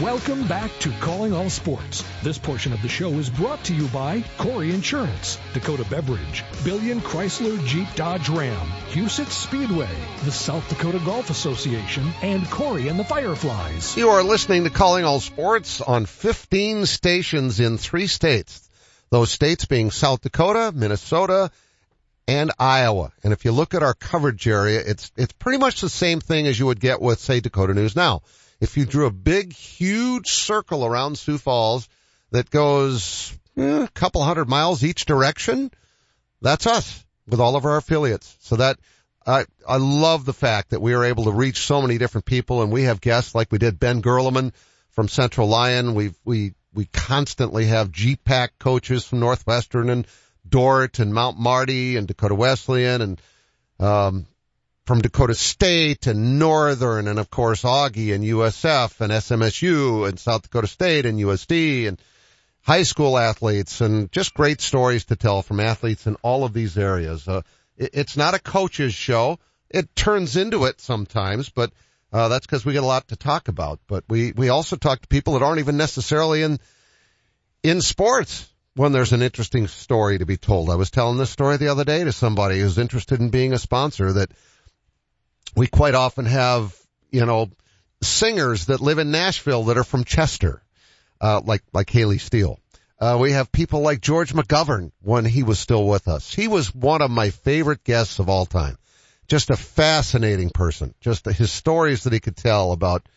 Welcome back to Calling All Sports. This portion of the show is brought to you by Corey Insurance, Dakota Beverage, Billion Chrysler Jeep Dodge Ram, Huset Speedway, the South Dakota Golf Association, and Corey and the Fireflies. You are listening to Calling All Sports on 15 stations in three states. Those states being South Dakota, Minnesota, and Iowa. And if you look at our coverage area, it's, it's pretty much the same thing as you would get with, say, Dakota News Now. If you drew a big, huge circle around Sioux Falls that goes eh, a couple hundred miles each direction, that's us with all of our affiliates. So that, I, I love the fact that we are able to reach so many different people and we have guests like we did Ben Gerleman from Central Lyon. We, we, we constantly have GPAC coaches from Northwestern and Dordt and Mount Marty and Dakota Wesleyan and, um, from Dakota State and Northern and of course Augie and USF and SMSU and South Dakota State and USD and high school athletes and just great stories to tell from athletes in all of these areas. Uh, it, it's not a coach's show. It turns into it sometimes, but uh, that's because we get a lot to talk about. But we we also talk to people that aren't even necessarily in in sports when there's an interesting story to be told. I was telling this story the other day to somebody who's interested in being a sponsor that we quite often have, you know, singers that live in Nashville that are from Chester, uh, like, like Haley Steele. Uh, we have people like George McGovern when he was still with us. He was one of my favorite guests of all time. Just a fascinating person. Just his stories that he could tell about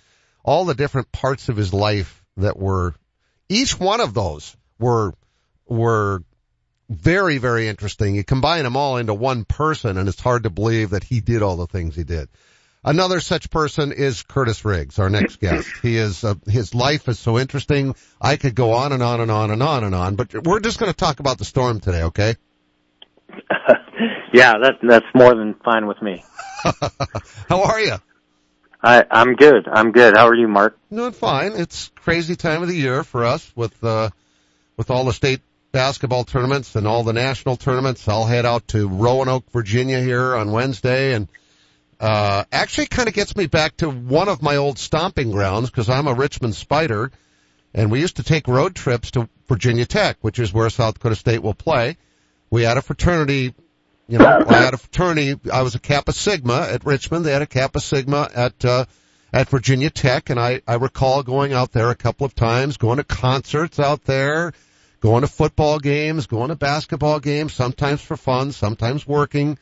all the different parts of his life that were, each one of those were, were very, very interesting. You combine them all into one person and it's hard to believe that he did all the things he did. Another such person is Kurtiss Riggs, our next guest. He is, uh, his life is so interesting. I could go on and on and on and on and on, but we're just going to talk about the storm today, okay? yeah, that, that's more than fine with me. How are you? I, I'm good. I'm good. How are you, Mark? Doing fine. It's crazy time of the year for us with, uh, with all the state basketball tournaments and all the national tournaments. I'll head out to Roanoke, Virginia here on Wednesday and uh, actually kind of gets me back to one of my old stomping grounds because I'm a Richmond Spider and we used to take road trips to Virginia Tech, which is where South Dakota State will play. We had a fraternity, you know, I had a fraternity. I was a Kappa Sigma at Richmond. They had a Kappa Sigma at, uh, at Virginia Tech and I, I recall going out there a couple of times, going to concerts out there, going to football games, going to basketball games, sometimes for fun, sometimes working.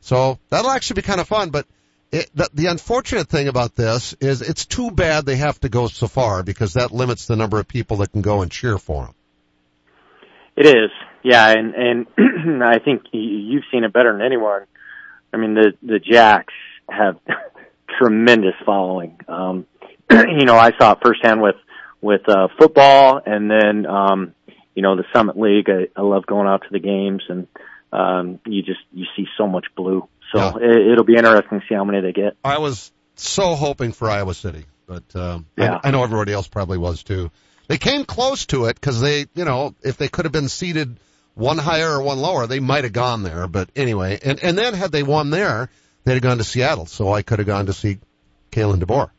So that'll actually be kind of fun, but it, the, the unfortunate thing about this is it's too bad they have to go so far because that limits the number of people that can go and cheer for them. It is, yeah, and and I think you've seen it better than anyone. I mean, the the Jacks have tremendous following. Um, you know, I saw it firsthand with with uh, football, and then um, you know, the Summit League. I, I love going out to the games and, um, you just, you see so much blue. So yeah. it, it'll be interesting to see how many they get. I was so hoping for Iowa City, but, um, yeah. I, I know everybody else probably was too. They came close to it because they, you know, if they could have been seated one higher or one lower, they might have gone there. But anyway, and, and then had they won there, they'd have gone to Seattle. So I could have gone to see Kalen DeBoer.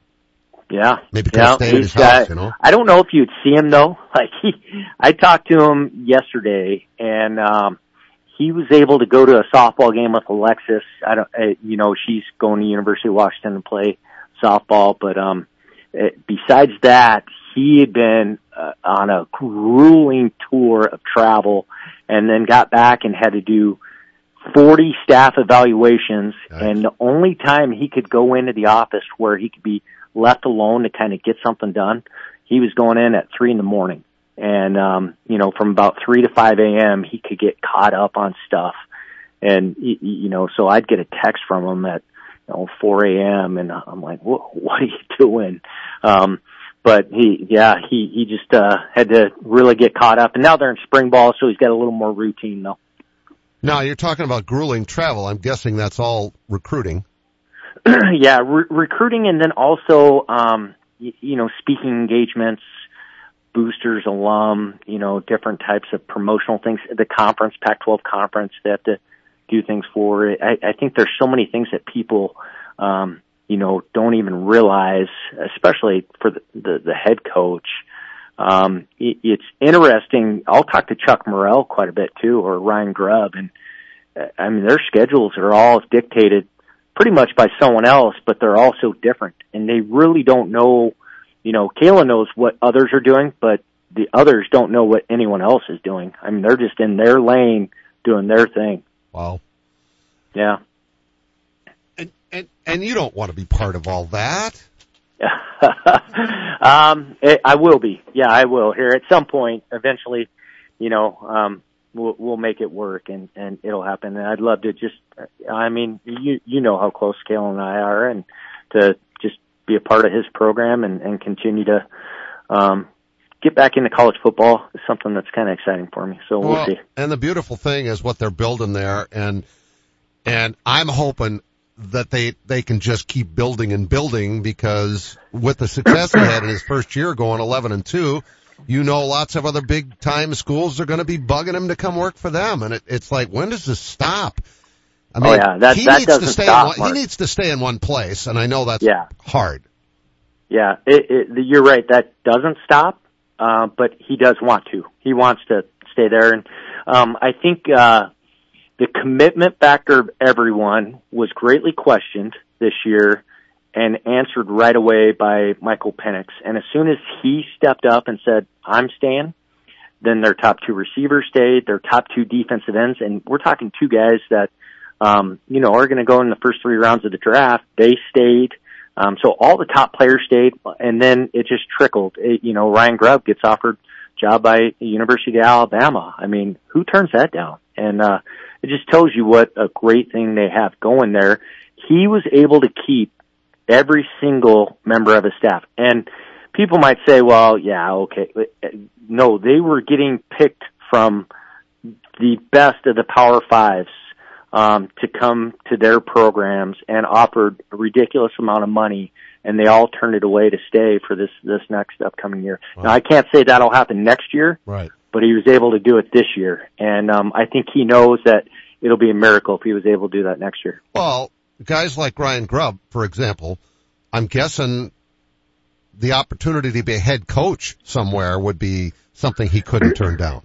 Yeah. Maybe yeah, stay at his house, you know. I don't know if you'd see him though. Like he, I talked to him yesterday and, um, he was able to go to a softball game with Alexis. I don't, uh, you know, she's going to University of Washington to play softball, but, um, uh, besides that, he had been uh, on a grueling tour of travel and then got back and had to do 40 staff evaluations. Nice. And the only time he could go into the office where he could be left alone to kind of get something done, he was going in at three in the morning. And, um, you know, from about three to five a.m., he could get caught up on stuff. And, you know, so I'd get a text from him at, you know, 4 a.m. and I'm like, what, what are you doing? Um, but he, yeah, he, he just, uh, had to really get caught up. And now they're in spring ball, so he's got a little more routine though. Now you're talking about grueling travel. I'm guessing that's all recruiting. yeah, re- recruiting and then also, um, y- you know, speaking engagements, boosters, alum, you know, different types of promotional things. The conference, Pac-12 conference, they have to do things for. I, I think there's so many things that people, um, you know, don't even realize, especially for the, the, the head coach. Um, it, it's interesting. I'll talk to Chuck Morrell quite a bit too, or Ryan Grubb, and uh, I mean, their schedules are all dictated pretty much by someone else, but they're all so different and they really don't know, you know, Kayla knows what others are doing, but the others don't know what anyone else is doing. I mean, they're just in their lane doing their thing. Wow. Yeah. And and and you don't want to be part of all that. um, it, I will be. Yeah, I will. Here at some point, eventually, you know, um, we'll we'll make it work, and and it'll happen. And I'd love to just. I mean, you you know how close Kale and I are, and to just be a part of his program and and continue to. Um, get back into college football is something that's kind of exciting for me. So we'll, well see. And the beautiful thing is what they're building there, and and I'm hoping that they they can just keep building and building because with the success he had in his first year going 11 and 2 you know lots of other big time schools are going to be bugging him to come work for them and it, it's like when does this stop I mean, oh yeah, that, he that needs to stay stop, in one, he needs to stay in one place and I know that's yeah. hard. Yeah, it, it, you're right. That doesn't stop, uh, but he does want to. He wants to stay there, and um, I think uh, the commitment factor of everyone was greatly questioned this year and answered right away by Michael Penix. And as soon as he stepped up and said, I'm staying, then their top two receivers stayed, their top two defensive ends, and we're talking two guys that, um, you know, are going to go in the first three rounds of the draft. They stayed. Um, so all the top players stayed, and then it just trickled. It, you know, Ryan Grubb gets offered job by University of Alabama. I mean, who turns that down? And, uh, it just tells you what a great thing they have going there. He was able to keep every single member of his staff. And people might say, well, yeah, okay. No, they were getting picked from the best of the power fives, um, to come to their programs and offered a ridiculous amount of money and they all turned it away to stay for this, this next upcoming year. Wow. Now I can't say that'll happen next year. Right. But he was able to do it this year. And, um, I think he knows that it'll be a miracle if he was able to do that next year. Well, guys like Ryan Grubb, for example, I'm guessing the opportunity to be a head coach somewhere would be something he couldn't turn down.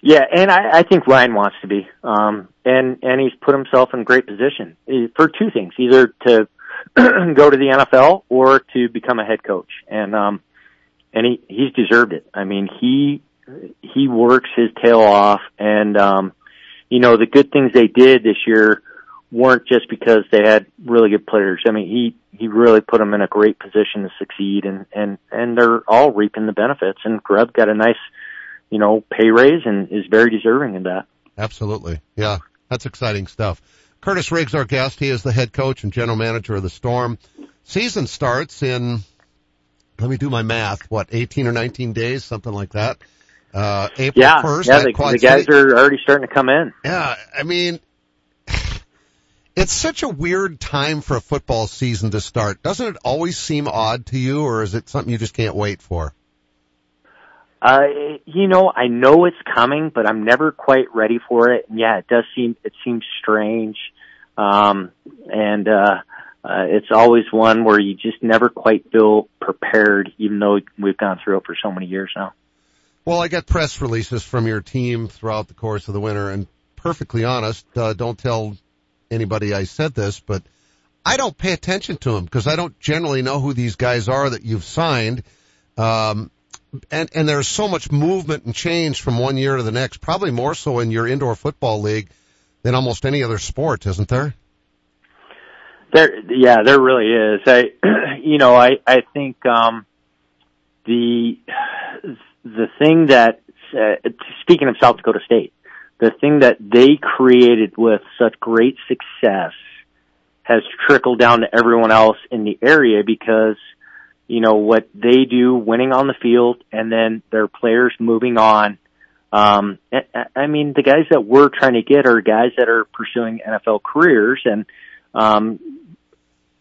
Yeah, and I, I think Ryan wants to be, um, and and he's put himself in great position eh, for two things: either to go to the NFL or to become a head coach, and um, and he he's deserved it. I mean, he he works his tail off, and um, you know the good things they did this year weren't just because they had really good players. I mean, he he really put them in a great position to succeed, and and and they're all reaping the benefits. And Grubb got a nice, you know, pay raise and is very deserving of that. Absolutely, yeah, that's exciting stuff. Kurtiss Riggs, our guest, he is the head coach and general manager of the Storm. Season starts in, let me do my math, what, 18 or 19 days, something like that. Uh, April yeah, 1st. Yeah, the, the guys are already starting to come in. Yeah, I mean, it's such a weird time for a football season to start. Doesn't it always seem odd to you, or is it something you just can't wait for? Uh, you know, I know it's coming, but I'm never quite ready for it. And yeah, it does seem, it seems strange. Um, and, uh, uh, it's always one where you just never quite feel prepared, even though we've gone through it for so many years now. Well, I get press releases from your team throughout the course of the winter, and perfectly honest, uh, don't tell anybody I said this, but I don't pay attention to them because I don't generally know who these guys are that you've signed. Um, and, and there's so much movement and change from one year to the next, probably more so in your indoor football league than almost any other sport, isn't there? There, yeah, there really is. I, you know, I, I think, um, the, the thing that, uh, speaking of South Dakota State, the thing that they created with such great success has trickled down to everyone else in the area because you know, what they do winning on the field and then their players moving on. Um, I mean, the guys that we're trying to get are guys that are pursuing NFL careers and, um,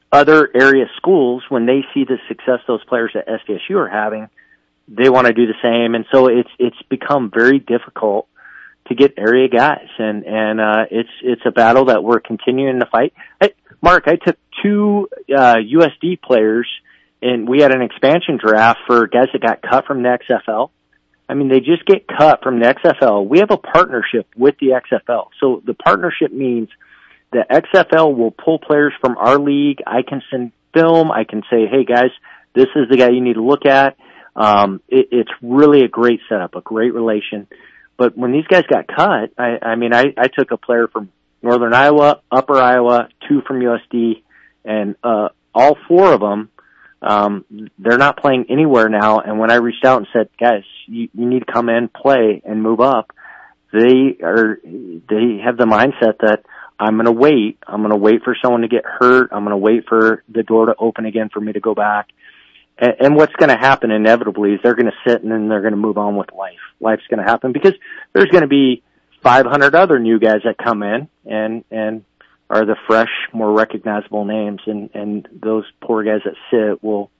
other area schools, when they see the success those players at SDSU are having, they want to do the same. And so it's, it's become very difficult to get area guys. And, and, uh, it's, it's a battle that we're continuing to fight. I, Mark, I took two uh, USD players, and we had an expansion draft for guys that got cut from the XFL. I mean, they just get cut from the XFL. We have a partnership with the XFL, so the partnership means the XFL will pull players from our league. I can send film. I can say, hey guys, this is the guy you need to look at. Um, it, it's really a great setup, a great relation. But when these guys got cut, I, I mean, I, I took a player from Northern Iowa, Upper Iowa, two from USD, and uh, all four of them, um, they're not playing anywhere now. And when I reached out and said, guys, you, you need to come in, play, and move up, they are they have the mindset that I'm going to wait. I'm going to wait for someone to get hurt. I'm going to wait for the door to open again for me to go back. And, and what's going to happen inevitably is they're going to sit and then they're going to move on with life. Life's going to happen because there's going to be 500 other new guys that come in and and are the fresh, more recognizable names, and and those poor guys that sit will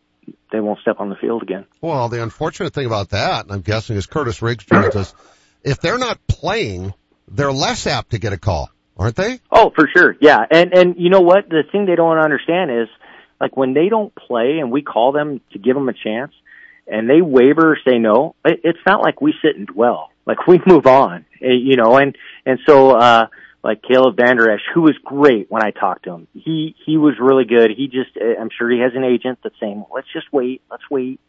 they won't step on the field again. Well, the unfortunate thing about that, and I'm guessing, is Kurtiss Riggs joins us. If they're not playing, they're less apt to get a call, aren't they? Oh, for sure, yeah. And and you know what? The thing they don't understand is like when they don't play and we call them to give them a chance and they waver or say no, it, it's not like we sit and dwell. Like we move on, eh, you know, and, and so, uh, like Caleb Vander who was great when I talked to him. He, he was really good. He just, eh, I'm sure he has an agent that's saying, let's just wait, let's wait.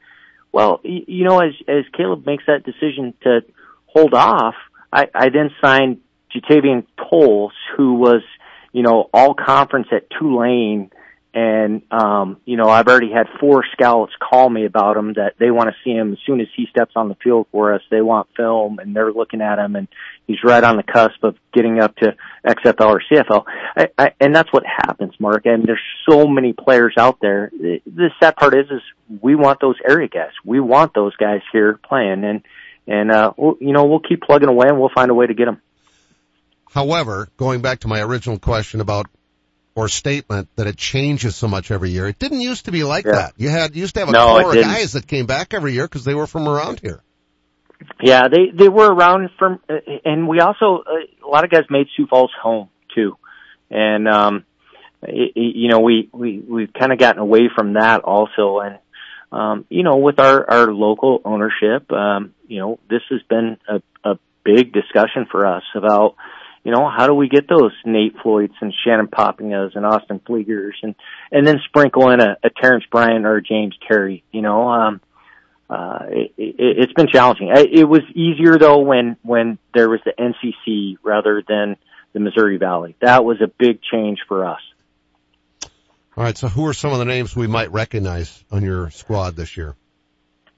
Well, you know, as, as Caleb makes that decision to hold off, I, I then signed Jatavian Tolles, who was, you know, all conference at Tulane, and, um, you know, I've already had four scouts call me about him that they want to see him as soon as he steps on the field for us. They want film and they're looking at him and he's right on the cusp of getting up to XFL or CFL. I, I, and that's what happens, Mark. And there's so many players out there. The sad part is, is we want those area guys. We want those guys here playing and, and, uh, we'll, you know, we'll keep plugging away and we'll find a way to get them. However, going back to my original question about or statement that it changes so much every year. It didn't used to be like yeah. that. You had you used to have a no, core of guys that came back every year because they were from around here. Yeah, they they were around from, and we also uh, a lot of guys made Sioux Falls home too, and um, it, you know we we we've kind of gotten away from that also, and um, you know with our our local ownership, um, you know this has been a a big discussion for us about you know, how do we get those Nate Floyds and Shannon Poppingas and Austin Fliegers and, and then sprinkle in a, a Terrence Bryant or a James Terry, you know, um, uh, it, it, it's been challenging. It was easier though when, when there was the NCC rather than the Missouri Valley. That was a big change for us. All right. So who are some of the names we might recognize on your squad this year?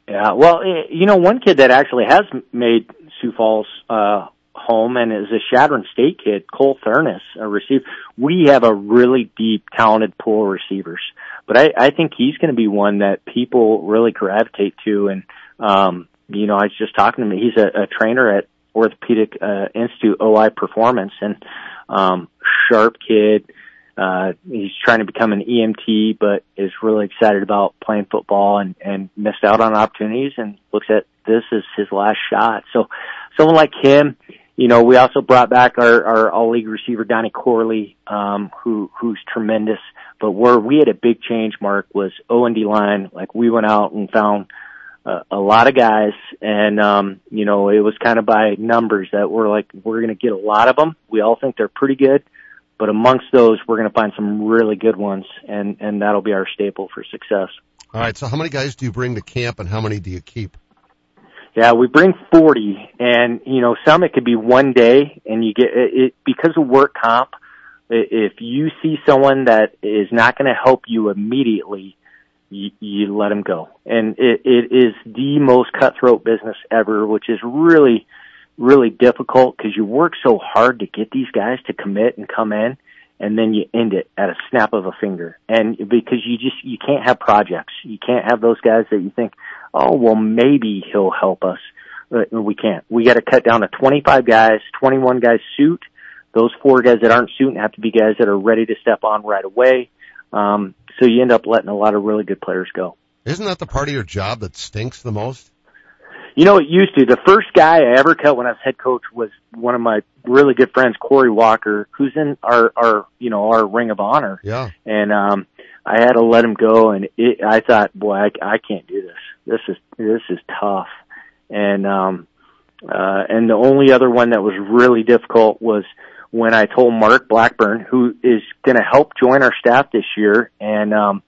Yeah. Well, eh, you know, one kid that actually has made Sioux Falls, uh, home and is a Chadron State kid, Cole Thurnis, a receiver. We have a really deep, talented pool of receivers, but I, I think he's going to be one that people really gravitate to. And, um, you know, I was just talking to him. He's a, a trainer at Orthopedic, uh, Institute OI Performance and, um, sharp kid. Uh, he's trying to become an EMT, but is really excited about playing football and, and missed out on opportunities and looks at this as his last shot. So someone like him, you know, we also brought back our, our all league receiver Donnie Corley, um, who, who's tremendous. But where we had a big change, Mark, was O and D line. Like we went out and found uh, a lot of guys and, um, you know, it was kind of by numbers that we're like, we're going to get a lot of them. We all think they're pretty good, but amongst those, we're going to find some really good ones and, and that'll be our staple for success. All right. So how many guys do you bring to camp and how many do you keep? Yeah, we bring 40 and, you know, some it could be one day and you get it, it because of work comp. If you see someone that is not going to help you immediately, you, you let them go. And it, it is the most cutthroat business ever, which is really, really difficult because you work so hard to get these guys to commit and come in and then you end it at a snap of a finger. And because you just, you can't have projects. You can't have those guys that you think, oh, well, maybe he'll help us. We can't. We got to cut down to 25 guys, 21 guys suit. Those four guys that aren't suiting have to be guys that are ready to step on right away. Um, so you end up letting a lot of really good players go. Isn't that the part of your job that stinks the most? You know, it used to. The first guy I ever cut when I was head coach was one of my really good friends, Corey Walker, who's in our, our, you know, our ring of honor. Yeah. And, um, I had to let him go and it, I thought, boy, I, I can't do this. This is, this is tough. And, um, uh, and the only other one that was really difficult was when I told Mark Blackburn, who is going to help join our staff this year. And, um,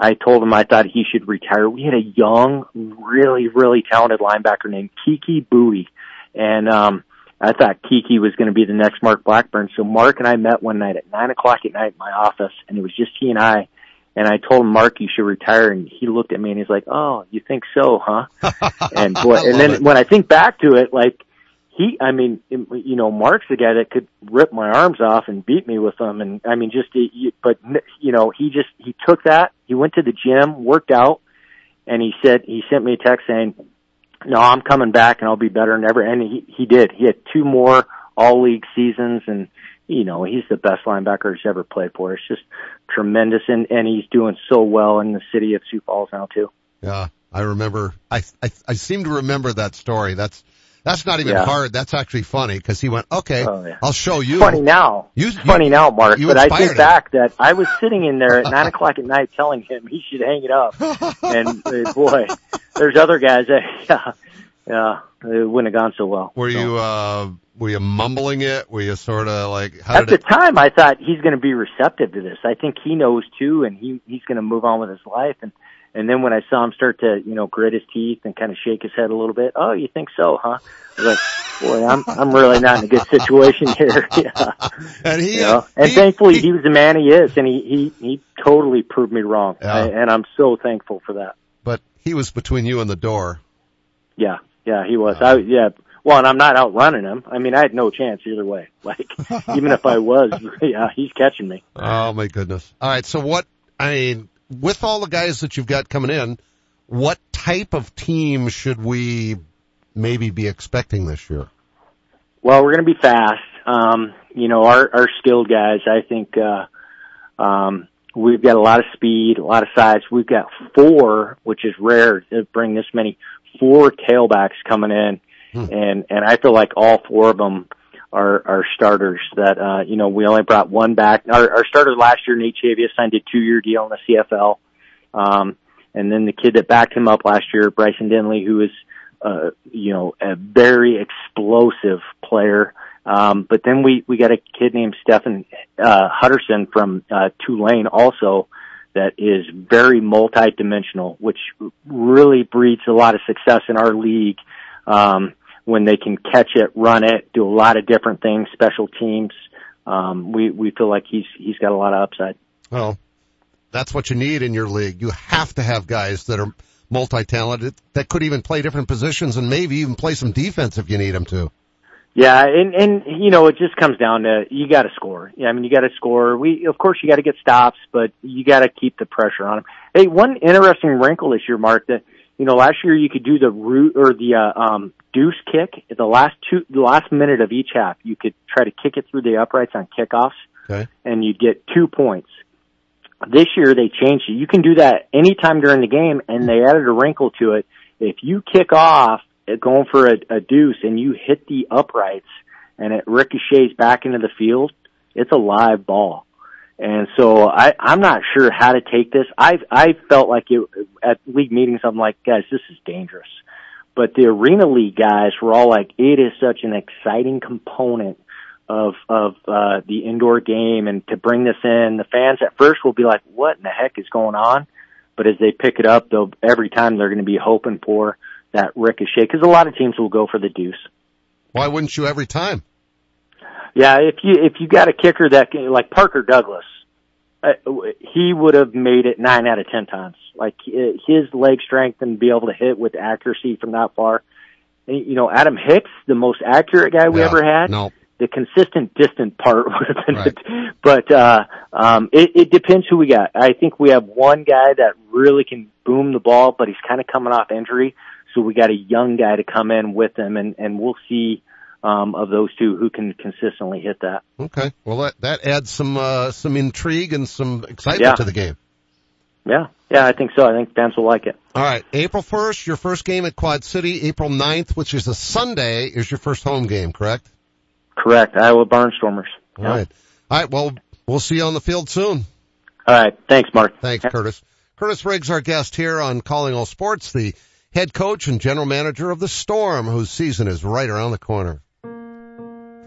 I told him I thought he should retire. We had a young, really, really talented linebacker named Kiki Bowie. And, um, I thought Kiki was going to be the next Mark Blackburn. So Mark and I met one night at nine o'clock at night in my office and it was just he and I. And I told him, Mark, you should retire. And he looked at me and he's like, Oh, you think so, huh? and boy, and then it. when I think back to it, like he, I mean, you know, Mark's the guy that could rip my arms off and beat me with them. And I mean, just, but you know, he just, he took that, he went to the gym, worked out, and he said, he sent me a text saying, no, I'm coming back and I'll be better than ever. And he, he did. He had two more all league seasons and, you know, he's the best linebacker he's ever played for. It's just tremendous. And, and he's doing so well in the city of Sioux Falls now too. Yeah. I remember, I, I, I seem to remember that story. That's, that's not even Yeah. hard. That's actually funny because he went, okay, Oh, yeah. I'll show you. Funny now. You- you- funny now, Mark. But I think him. back that I was sitting in there at nine o'clock at night telling him he should hang it up. and uh, boy, there's other guys that yeah, yeah, it wouldn't have gone so well. Were So. you, uh, were you mumbling it? Were you sort of like, how At the it? time, I thought he's going to be receptive to this. I think he knows too, and he he's going to move on with his life. And and then when I saw him start to you know grit his teeth and kind of shake his head a little bit, oh, you think so, huh? I was like, boy, I'm I'm really not in a good situation here. yeah. And he, You know? uh, And he- thankfully, he- he, was the man he is, and he he he totally proved me wrong, Yeah. I, and I'm so thankful for that. but he was between you and the door. Yeah, yeah, he was. I yeah. Well, and I'm not outrunning him. I mean, I had no chance either way. Like, even if I was, yeah, he's catching me. Oh my goodness. All right. So what, I mean, with all the guys that you've got coming in, what type of team should we maybe be expecting this year? Well, we're going to be fast. Um, you know, our our skilled guys. I think uh, um, we've got a lot of speed, a lot of size. We've got four, which is rare to bring this many. Four tailbacks coming in, Hmm. and and I feel like all four of them are are starters. That uh, you know, we only brought one back. Our, our starter last year, Nate Chavia, signed a two year deal in the CFL. Um, and then the kid that backed him up last year, Bryson Denley, who is uh, you know, a very explosive player. Um, but then we, we got a kid named Stephen, uh, Huderson from, uh, Tulane also that is very multi-dimensional, which really breeds a lot of success in our league. Um, when they can catch it, run it, do a lot of different things, special teams. Um, we, we feel like he's, he's got a lot of upside. Well, that's what you need in your league. You have to have guys that are multi-talented that could even play different positions and maybe even play some defense if you need them to. Yeah, and and you know it just comes down to you got to score. Yeah, I mean you got to score. We of course you got to get stops, but you got to keep the pressure on them. Hey, one interesting wrinkle this year, Mark, that you know last year you could do the root or the uh, um deuce kick at the last two the last minute of each half. You could try to kick it through the uprights on kickoffs, Okay. and you'd get two points. This year they changed it. You can do that anytime during the game, and they added a wrinkle to it. If you kick off uh, going for a, a deuce and you hit the uprights and it ricochets back into the field, it's a live ball. And so I, I'm not sure how to take this. I've, I felt like it at league meetings. I'm like, guys, this is dangerous. But the arena league guys were all like, it is such an exciting component of of uh the indoor game. And to bring this in the fans at first will be like what in the heck is going on? But as they pick it up they'll every time they're going to be hoping for that ricochet because a lot of teams will go for the deuce. Why wouldn't you every time? yeah if you if you got a kicker that can, like Parker Douglas uh, he would have made it 9 out of 10 times like uh, his leg strength and be able to hit with accuracy from that far you know Adam Hicks the most accurate guy we Yeah. ever had No. the consistent distant part would have been Right. it. But uh um it, it depends who we got. I think we have one guy that really can boom the ball, but he's kind of coming off injury. So we got a young guy to come in with him and, and we'll see um of those two who can consistently hit that. Okay. Well, that, that adds some, uh, some intrigue and some excitement Yeah. to the game. Yeah, yeah, I think so. I think fans will like it. All right, April 1st, your first game at Quad City. April 9th, which is a Sunday, is your first home game, correct? Correct. Iowa Barnstormers. All yeah. right. All right, well, we'll see you on the field soon. All right. Thanks, Mark. Thanks, Kurtiss. Kurtiss Riggs, our guest here on Calling All Sports, the head coach and general manager of the Storm, whose season is right around the corner.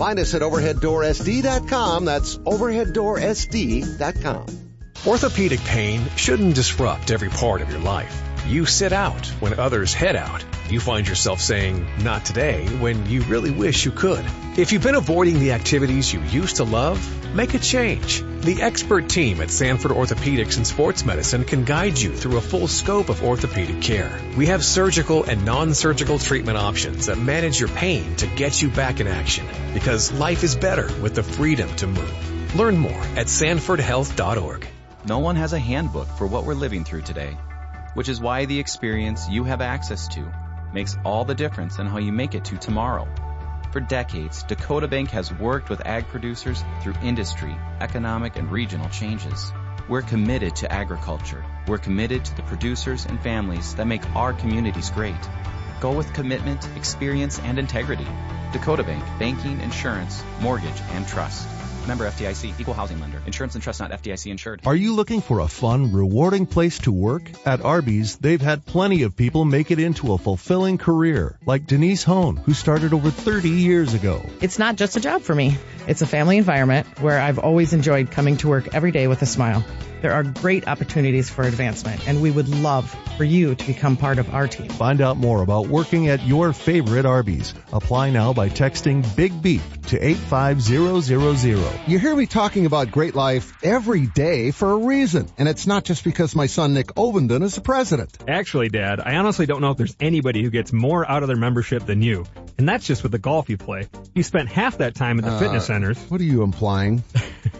Find us at overheaddoorsd.com. That's overheaddoorsd.com. Orthopedic pain shouldn't disrupt every part of your life. You sit out when others head out. You find yourself saying, not today, when you really wish you could. If you've been avoiding the activities you used to love, make a change. The expert team at Sanford Orthopedics and Sports Medicine can guide you through a full scope of orthopedic care. We have surgical and non-surgical treatment options that manage your pain to get you back in action. Because life is better with the freedom to move. Learn more at sanfordhealth.org. No one has a handbook for what we're living through today which is why the experience you have access to makes all the difference in how you make it to tomorrow. For decades, Dakota Bank has worked with ag producers through industry, economic, and regional changes. We're committed to agriculture. We're committed to the producers and families that make our communities great. Go with commitment, experience, and integrity. Dakota Bank, banking, insurance, mortgage, and trust. Member FDIC, equal housing lender. Insurance and trust not FDIC insured. Are you looking for a fun, rewarding place to work? At Arby's, they've had plenty of people make it into a fulfilling career, like Denise Hone, who started over 30 years ago. It's not just a job for me. It's a family environment where I've always enjoyed coming to work every day with a smile. There are great opportunities for advancement, and we would love for you to become part of our team. Find out more about working at your favorite Arby's. Apply now by texting Big Beef to 85000. You hear me talking about great life every day for a reason, and it's not just because my son Nick Ovenden is the president. Actually, Dad, I honestly don't know if there's anybody who gets more out of their membership than you. And that's just with the golf you play. You spent half that time at the uh, fitness centers. What are you implying?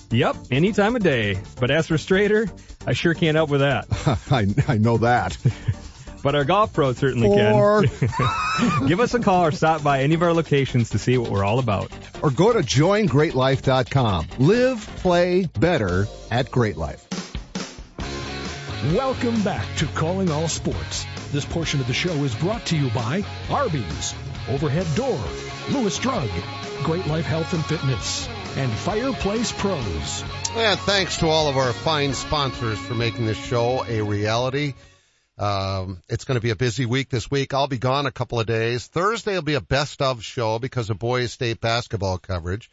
Yep, any time of day. But as for straighter, I sure can't help with that. I, I know that. but our golf pros certainly or... can. Give us a call or stop by any of our locations to see what we're all about. Or go to joingreatlife.com. Live, play better at Great Life. Welcome back to Calling All Sports. This portion of the show is brought to you by Arby's, Overhead Door, Lewis Drug, Great Life Health and Fitness, and Fireplace Pros. And thanks to all of our fine sponsors for making this show a reality. Um, it's going to be a busy week this week. I'll be gone a couple of days. Thursday will be a best of show because of boys state basketball coverage.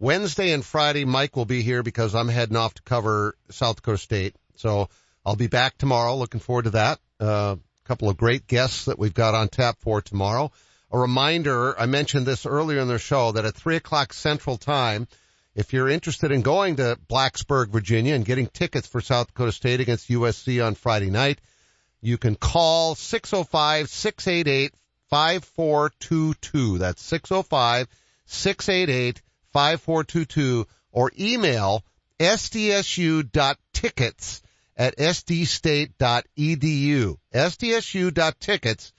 Wednesday and Friday, Mike will be here because I'm heading off to cover South Dakota State. So I'll be back tomorrow. Looking forward to that. A uh, couple of great guests that we've got on tap for tomorrow a reminder, I mentioned this earlier in the show that at three o'clock central time, if you're interested in going to Blacksburg, Virginia and getting tickets for South Dakota State against USC on Friday night, you can call 605-688-5422. That's 605-688-5422 or email sdsu.tickets at sdstate.edu. sdsu.tickets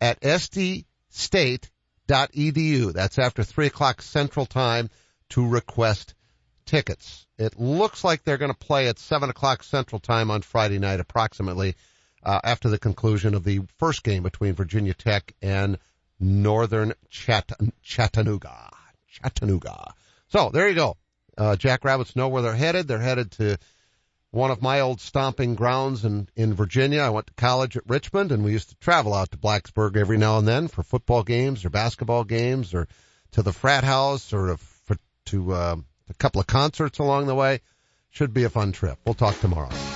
at sd state.edu. edu. That's after 3 o'clock Central Time to request tickets. It looks like they're going to play at 7 o'clock Central Time on Friday night approximately uh, after the conclusion of the first game between Virginia Tech and Northern Chatt- Chattanooga. Chattanooga. So there you go. Uh, Jackrabbits know where they're headed. They're headed to one of my old stomping grounds in, in Virginia. I went to college at Richmond and we used to travel out to Blacksburg every now and then for football games or basketball games or to the frat house or for, to, uh, a couple of concerts along the way. Should be a fun trip. We'll talk tomorrow.